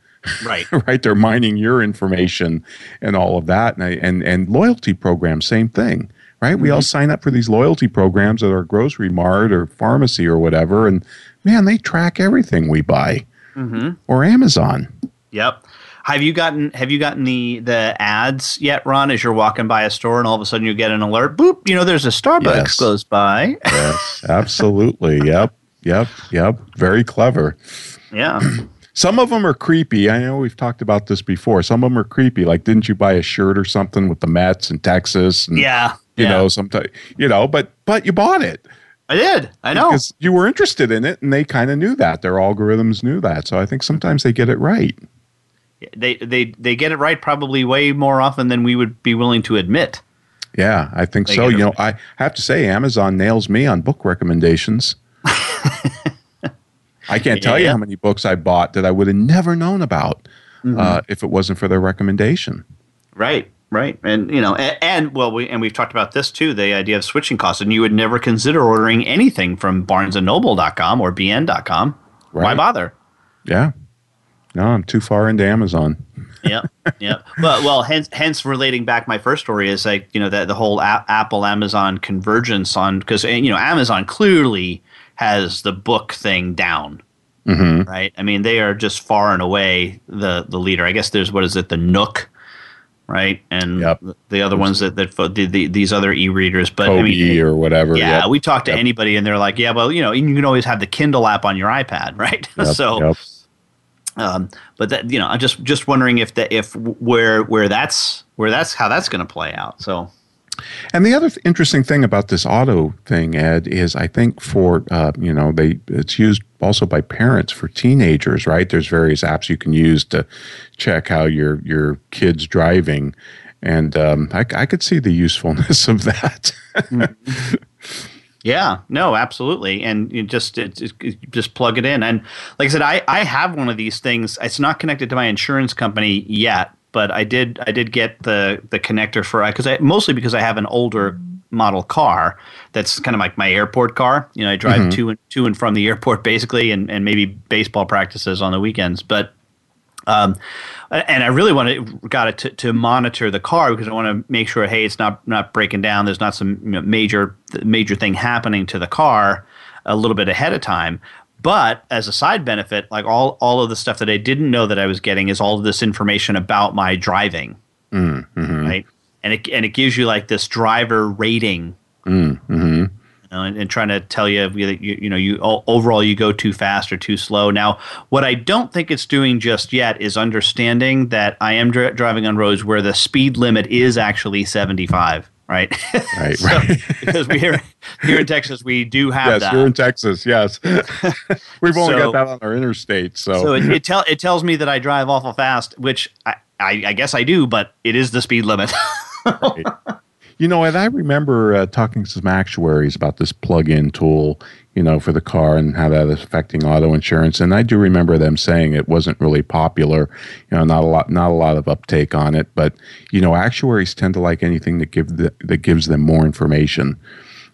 Right. right. They're mining your information and all of that. And, and, and loyalty programs, same thing. Right. We all mm-hmm. sign up for these loyalty programs at our grocery mart or pharmacy or whatever. And man, they track everything we buy mm-hmm. or Amazon. Yep. Have you gotten Have you gotten the the ads yet, Ron? As you're walking by a store and all of a sudden you get an alert, boop! You know, there's a Starbucks yes. close by. yes, absolutely. yep, yep, yep. Very clever. Yeah. Some of them are creepy. I know we've talked about this before. Some of them are creepy. Like, didn't you buy a shirt or something with the Mets in Texas? And, yeah. You yeah. know, sometimes you know, but but you bought it. I did. I know. Because you were interested in it and they kind of knew that. Their algorithms knew that. So I think sometimes they get it right. They they they get it right probably way more often than we would be willing to admit. Yeah, I think They so. You know, I have to say Amazon nails me on book recommendations. I can't tell you Yeah. how many books I bought that I would have never known about Mhm. uh, if it wasn't for their recommendation. Right, right, and you know, and, and well, we and we've talked about this too. The idea of switching costs, and you would never consider ordering anything from BarnesandNoble.com or BN.com. Why bother? Yeah. No, I'm too far into Amazon. yeah, yeah. Well, well, hence, hence relating back my first story is like you know that the whole a- Apple Amazon convergence on because you know Amazon clearly has the book thing down, Mm-hmm. right? I mean, they are just far and away the the leader. I guess there's what is it, the Nook, right? And the- the other ones that that fo- the, the, these other e-readers, but I mean, or whatever. yeah, Yep. we talk to Yep. anybody and they're like, yeah, well, you know, you can always have the Kindle app on your iPad, right? Yep, so, yep. Um, but that you know, I'm just just wondering if that if where where that's where that's how that's going to play out. So, And the other th- interesting thing about this auto thing, Ed, is I think for uh, you know they it's used also by parents for teenagers, right? There's various apps you can use to check how your your kid's driving, and um, I, I could see the usefulness of that. Yeah, no, absolutely, and you just it, it- just plug it in. And like I said, I I have one of these things. It's not connected to my insurance company yet, but I did I did get the the connector for because I mostly because I have an older model car that's kind of like my airport car. You know, I drive Mhm. to and to and from the airport basically, and and maybe baseball practices on the weekends, but. Um, and I really want to got it to, to monitor the car because I want to make sure, hey, it's not not breaking down. There's not some you know, major major thing happening to the car a little bit ahead of time. But as a side benefit, like all all of the stuff that I didn't know that I was getting is all of this information about my driving, mm-hmm. right? And it and it gives you like this driver rating Mm-hmm. And, and trying to tell you that you, you know you overall you go too fast or too slow. Now, what I don't think it's doing just yet is understanding that I am dri- driving on roads where the speed limit is actually 75. Right, right, So- because we here here in Texas we do have yes, that. you're in Texas. Yes, we've only So- got that on our interstate. So, So it, it tell it tells me that I drive awful fast, which I, I, I guess I do, but it is the speed limit. You know, and I remember uh, talking to some actuaries about this plug-in tool, you know, for the car and how that is affecting auto insurance. And I do remember them saying it wasn't really popular. You know, not a lot, not a lot of uptake on it. But you know, actuaries tend to like anything that give the, that gives them more information.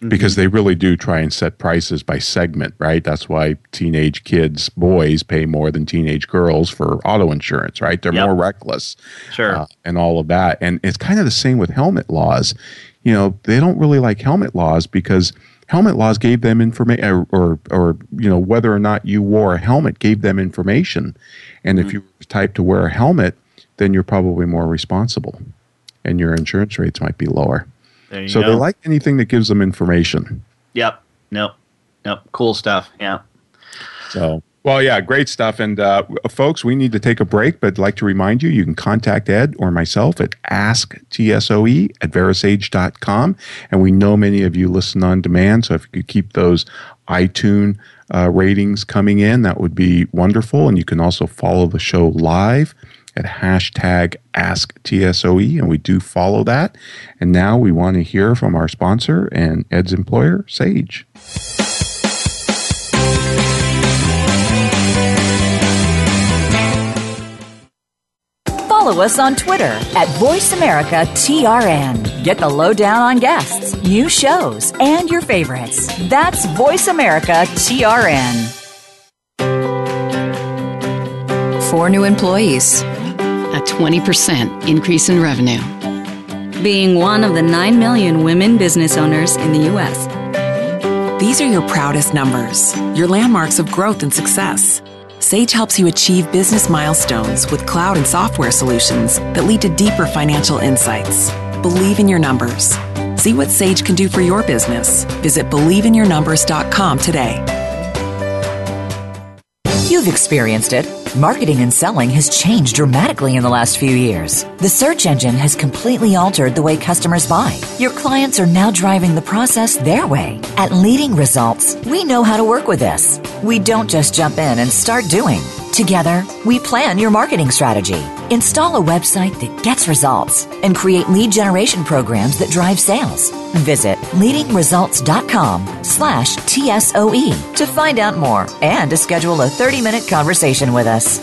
Because they really do try and set prices by segment, right? That's why teenage kids, boys, pay more than teenage girls for auto insurance, right? They're Yep. more reckless Sure. uh, and all of that. And it's kind of the same with helmet laws. You know, they don't really like helmet laws because helmet laws gave them information, or, or, or, you know, whether or not you wore a helmet gave them information. And Mm-hmm. if you were type to wear a helmet, then you're probably more responsible and your insurance rates might be lower. So go. they like anything that gives them information. Yep. Nope. Nope. Cool stuff. Yeah. So, well, yeah, great stuff. And uh, folks, we need to take a break, but I'd like to remind you you can contact Ed or myself at asktsoe at verasage.com. And we know many of you listen on demand. So if you could keep those iTunes uh, ratings coming in, that would be wonderful. And you can also follow the show live at hashtag AskTSOE, and we do follow that. And now we want to hear from our sponsor and Ed's employer, Sage. Follow us on Twitter at VoiceAmericaTRN. Get the lowdown on guests, new shows, and your favorites. That's VoiceAmericaTRN. Four new employees, a 20% increase in revenue. Being one of the 9 million women business owners in the U.S. These are your proudest numbers, your landmarks of growth and success. Sage helps you achieve business milestones with cloud and software solutions that lead to deeper financial insights. Believe in your numbers. See what Sage can do for your business. Visit believeinyournumbers.com today. You've experienced it. Marketing and selling has changed dramatically in the last few years. The search engine has completely altered the way customers buy. Your clients are now driving the process their way. At Leading Results, we know how to work with this. We don't just jump in and start doing. Together, we plan your marketing strategy, install a website that gets results, and create lead generation programs that drive sales. Visit leadingresults.com slash TSOE to find out more and to schedule a 30-minute conversation with us.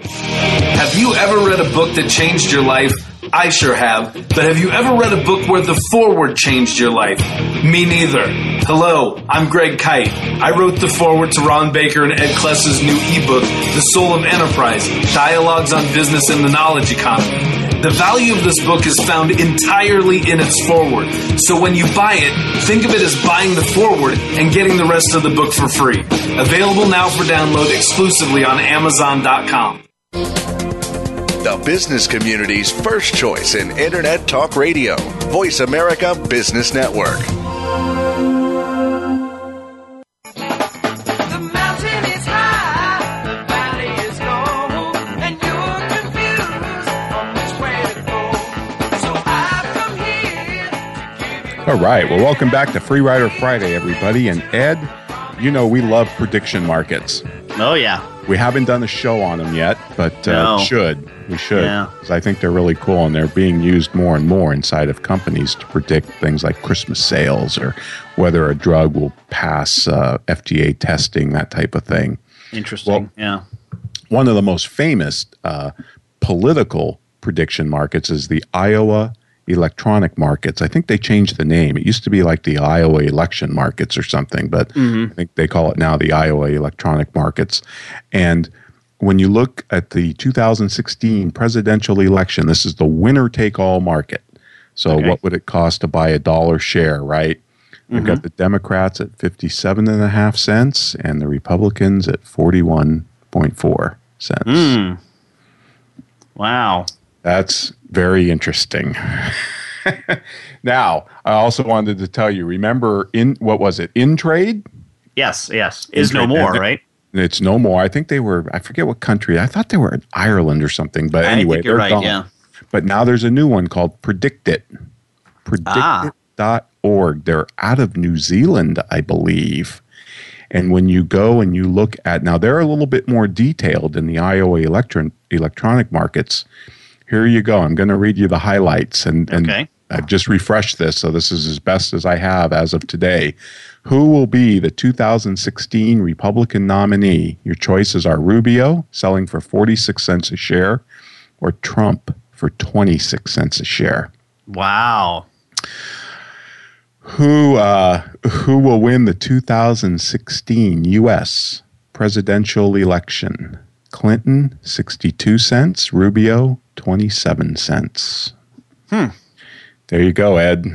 Have you ever read a book that changed your life? I sure have. But have you ever read a book where the forward changed your life? Me neither. Hello, I'm Greg Kyte. I wrote the forward to Ron Baker and Ed Kless's new ebook, The Soul of Enterprise Dialogues on Business and the Knowledge Economy. The value of this book is found entirely in its forward. So when you buy it, think of it as buying the forward and getting the rest of the book for free. Available now for download exclusively on Amazon.com. The business community's first choice in Internet Talk Radio. Voice America Business Network. All right. Well, welcome back to Free Rider Friday, everybody. And Ed, you know we love prediction markets. Oh yeah. We haven't done a show on them yet, but uh, No. should we should Yeah. 'Cause I think they're really cool and they're being used more and more inside of companies to predict things like Christmas sales or whether a drug will pass uh, FDA testing, that type of thing. Interesting. yeah. One of the most famous uh, political prediction markets is the Iowa electronic markets. I think they changed the name. It used to be like the Iowa election markets or something, but Mhm. I think they call it now the Iowa electronic markets. And when you look at the 2016 presidential election, this is the winner take all market. So, Okay. what would it cost to buy a dollar share, right? We've got Mhm. the Democrats at 57 and a half cents and the Republicans at 41.4 cents. Mm. Wow. That's very interesting. now, I also wanted to tell you remember in what was it? Intrade? Yes, yes. Is no more, right? It's no more. I think they were, I forget what country. I thought they were in Ireland or something. But I anyway, think you're they're right, gone. yeah. But now there's a new one called PredictIt. Predictit.org. They're out of New Zealand, I believe. And when you go and you look at now, they're a little bit more detailed in the Iowa electron, electronic markets. Here you go. I'm going to read you the highlights. And, and Okay. I've just refreshed this, so this is as best as I have as of today. Who will be the 2016 Republican nominee? Your choices are Rubio, selling for 46 cents a share, or Trump for 26 cents a share. Wow. Who uh, who will win the 2016 U.S. presidential election? Clinton, 62 cents. Rubio, 27 cents. Hmm. There you go, Ed.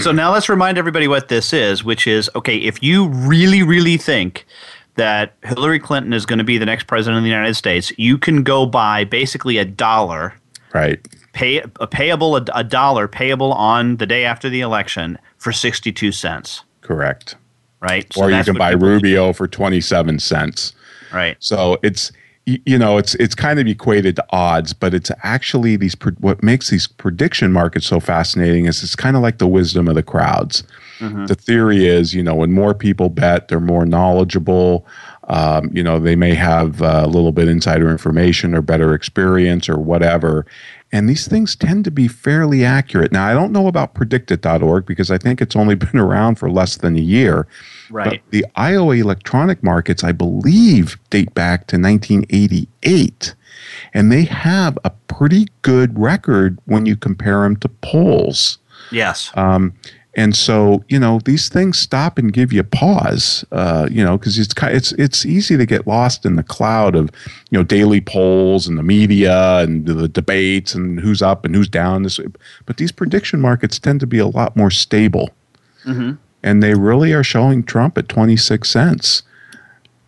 So now let's remind everybody what this is, which is okay, if you really, really think that Hillary Clinton is going to be the next president of the United States, you can go buy basically a dollar, Right. pay a payable a, a dollar payable on the day after the election for 62 cents, Correct. right? or you can buy Rubio for 27 cents. Right. So it's you know it's it's kind of equated to odds, but it's actually these what makes these prediction markets so fascinating is it's kind of like the wisdom of the crowds. Mhm. The theory is, you know, when more people bet, they're more knowledgeable. Um, you know, they may have uh, a little bit insider information or better experience or whatever. And these things tend to be fairly accurate. Now, I don't know about predictit.org because I think it's only been around for less than a year. Right. But the Iowa electronic markets, I believe, date back to 1988. And they have a pretty good record when you compare them to polls. Yes. Um, and so, you know, these things stop and give you pause, uh, you know, because it's, it's, it's easy to get lost in the cloud of, you know, daily polls and the media and the debates and who's up and who's down. This, but these prediction markets tend to be a lot more stable. Mm-hmm. And they really are showing Trump at 26 cents.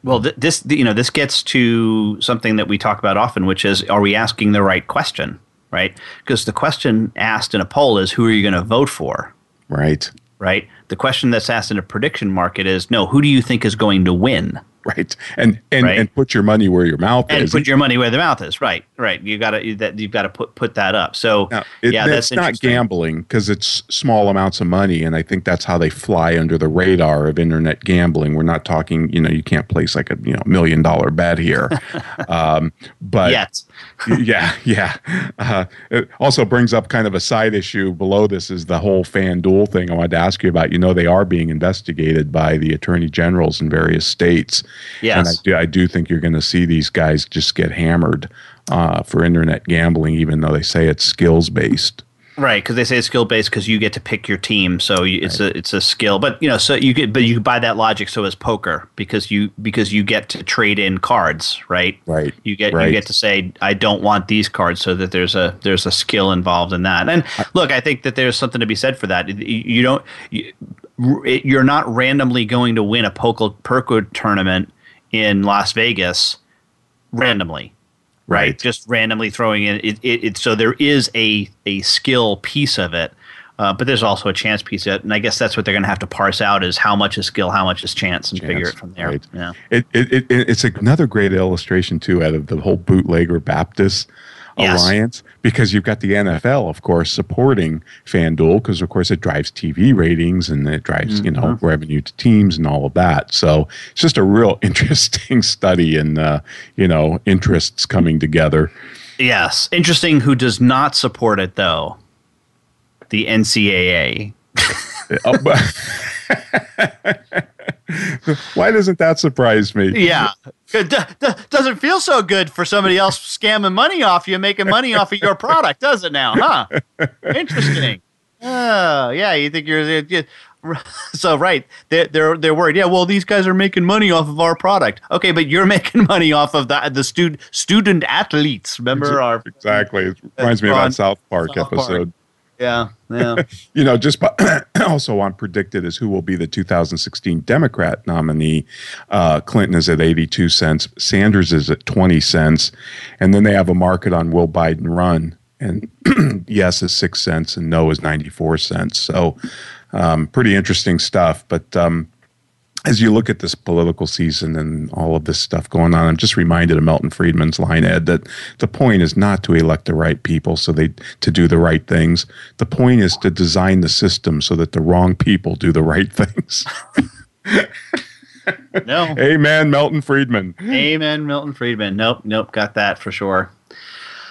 Well, th- this you know this gets to something that we talk about often, which is are we asking the right question, right? Because the question asked in a poll is who are you going to vote for, Right. right? The question that's asked in a prediction market is no, who do you think is going to win, right, and and Right. and put your money where your mouth is. and is. put your money where the mouth is. Right, right. You got to that you've got to put put that up. So It- yeah, that's it's not gambling because it's small amounts of money, and I think that's how they fly under the radar of internet gambling. We're not talking, you know, you can't place like a you know million dollar bet here, um, but Yet. yeah, yeah. Uh, it also brings up kind of a side issue below this is the whole FanDuel thing. I wanted to ask you about. You know, they are being investigated by the attorney generals in various states. Yes. and I do, I do think you're going to see these guys just get hammered uh, for internet gambling, even though they say it's skills based. Right, because they say it's skill based because you get to pick your team, so you, it's a it's a skill. But you know, so you get but you buy that logic. So is poker because you because you get to trade in cards, right? Right. You get Right. you get to say I don't want these cards, so that there's a there's a skill involved in that. And look, I think that there's something to be said for that. You, you don't you, you're not randomly going to win a poker poker tournament in Las Vegas randomly right? Just randomly throwing in it, it, it. So there is a a skill piece of it, uh, but there's also a chance piece of it, and I guess that's what they're going to have to parse out: is how much is skill, how much is chance, and figure it from there. right. Yeah. It, it, it, it's another great illustration too out of the whole bootlegger Baptist Yes. alliance because you've got the NFL, of course, supporting FanDuel because, of course, it drives TV ratings and it drives you know Mm-hmm. revenue to teams and all of that. So it's just a real interesting study in uh, you know interests coming together. Yes. Interesting. Who does not support it though? The NCAA. Why doesn't that surprise me? Yeah. It d- d- doesn't feel so good for somebody else scamming money off you, making money off of your product, does it now? Huh? Interesting. Oh, yeah. You think you're. you- so right, they're, they're they're worried. Yeah, well, these guys are making money off of our product. Okay, but you're making money off of the the student student athletes. Remember our Exactly. It reminds me of that South Park South Park. episode. yeah yeah. you know, just by, also on PredictIt is who will be the 2016 Democrat nominee. Uh, Clinton is at 82 cents, Sanders is at 20 cents, and then they have a market on will Biden run, and yes is six cents and no is 94 cents. So, um, pretty interesting stuff. But um, as you look at this political season and all of this stuff going on, I'm just reminded of Milton Friedman's line, Ed, that the point is not to elect the right people so they to do the right things. The point is to design the system so that the wrong people do the right things. No. Amen, Milton Friedman. Amen, Milton Friedman. Nope, nope, got that for sure.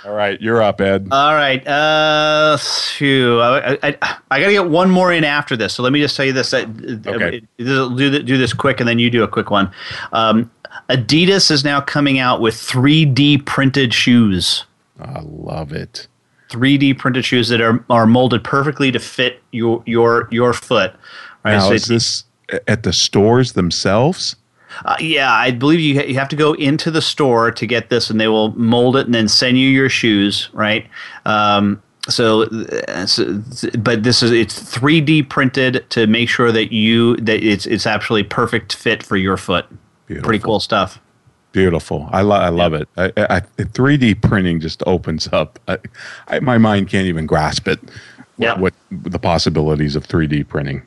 All right, you're up, Ed. All right. Uh, phew, I, I, I, I got to get one more in after this. So let me just tell you this. uh, Okay. Do, do this quick, and then you do a quick one. Um, Adidas is now coming out with 3D printed shoes. I love it. 3D printed shoes that are, are molded perfectly to fit your your your foot. Right, Now, so is this at the stores themselves? Uh, yeah, I believe you you have to go into the store to get this, and they will mold it and then send you your shoes, right? Um, so, uh, so- but this is it's 3D printed to make sure that you that it's it's actually perfect fit for your foot. Pretty cool stuff. Beautiful. I, lo- I love it. I, I, I, 3D printing just opens up. I, I, my mind can't even grasp it. Yeah. What, the possibilities of 3D printing?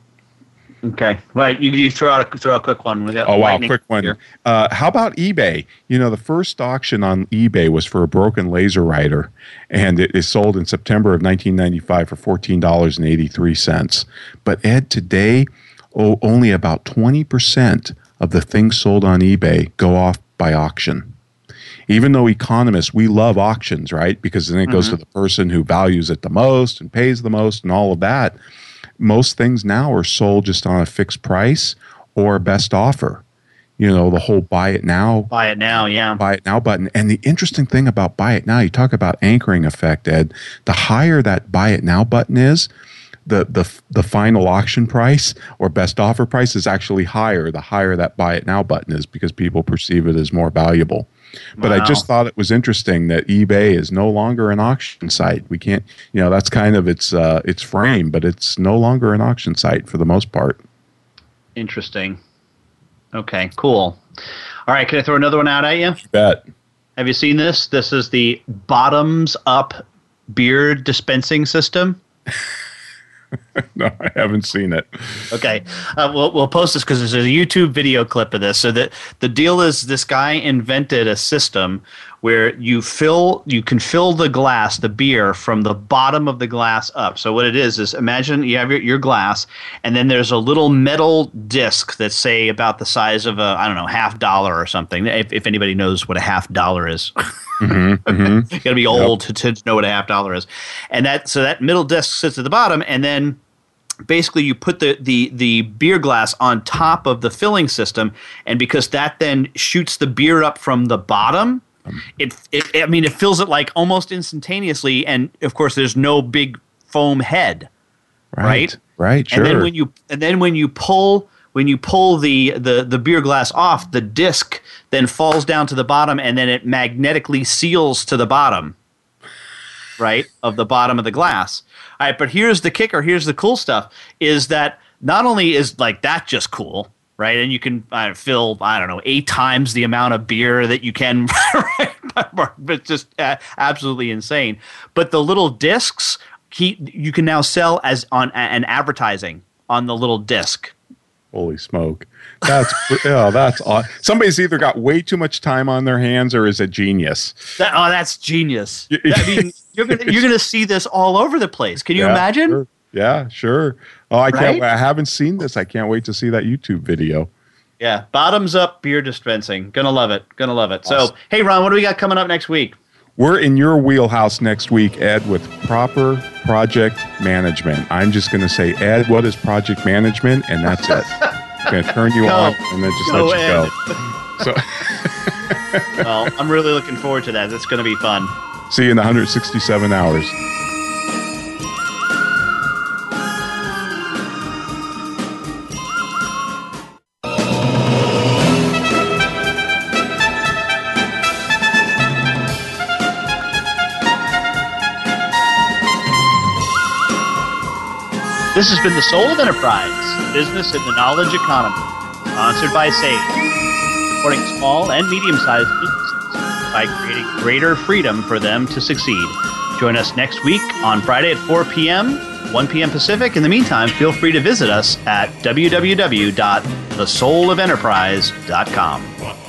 Okay, right. You, you throw out a, throw out a quick one. We got Oh wow, quick one. Uh, how about eBay? You know, the first auction on eBay was for a broken laser writer, and it is sold in September of 1995 for fourteen dollars and eighty three cents. But Ed, today, oh, only about twenty percent of the things sold on eBay go off by auction. Even though economists, we love auctions, right? Because then it goes Mhm. to the person who values it the most and pays the most and all of that. Most things now are sold just on a fixed price or best offer. You know, the whole buy it now, Buy it now, yeah. buy it now button. And the interesting thing about buy it now, you talk about anchoring effect, Ed. The higher that buy it now button is, the the the final auction price or best offer price is actually higher. The higher that buy it now button is because people perceive it as more valuable. But I just thought it was interesting that eBay is no longer an auction site. We can't, you know, that's kind of its uh, its frame, but it's no longer an auction site for the most part. Interesting. Okay, cool. All right, can I throw another one out at you? Bet. Have you seen this? This is the bottoms up beer dispensing system. no, I haven't seen it. Okay, uh, we'll we'll post this because there's a YouTube video clip of this. So that the deal is, this guy invented a system where you fill you can fill the glass the beer from the bottom of the glass up so what it is is imagine you have your, your glass and then there's a little metal disc that's say about the size of a i don't know half dollar or something if, if anybody knows what a half dollar is mm-hmm, mm-hmm. you gotta be old yep. to, to know what a half dollar is and that so that middle disc sits at the bottom and then basically you put the, the, the beer glass on top of the filling system and because that then shoots the beer up from the bottom it, it, I mean, it fills it like almost instantaneously, and of course, there's no big foam head, right? Right. right sure. And then when you and then when you pull when you pull the, the the beer glass off, the disc then falls down to the bottom, and then it magnetically seals to the bottom, right, of the bottom of the glass. All right, but here's the kicker. Here's the cool stuff: is that not only is like that just cool, right? And you can uh, fill, I don't know, eight times the amount of beer that you can, but just uh, absolutely insane. But the little discs, he, you can now sell as on an advertising on the little disc. Holy smoke! That's oh, that's odd. Somebody's either got way too much time on their hands or is a genius. That, oh, that's genius. I mean, you're gonna you're gonna see this all over the place. Can you yeah, imagine? Sure. Yeah, sure. Oh, I right? can't. I haven't seen this. I can't wait to see that YouTube video. Yeah, bottoms up beer dispensing. Gonna love it. Gonna love it. Awesome. So, hey, Ron, what do we got coming up next week? We're in your wheelhouse next week, Ed, with proper project management. I'm just going to say, Ed, what is project management? And that's it. I'm going to turn you go. on and then just go let Ed. you go. So, well, I'm really looking forward to that. It's going to be fun. See you in 167 hours. This has been the Soul of Enterprise, Business in the Knowledge Economy, sponsored by SAGE, supporting small and medium-sized businesses by creating greater freedom for them to succeed. Join us next week on Friday at 4 p.m., 1 p.m. Pacific. In the meantime, feel free to visit us at www.thesoulofenterprise.com.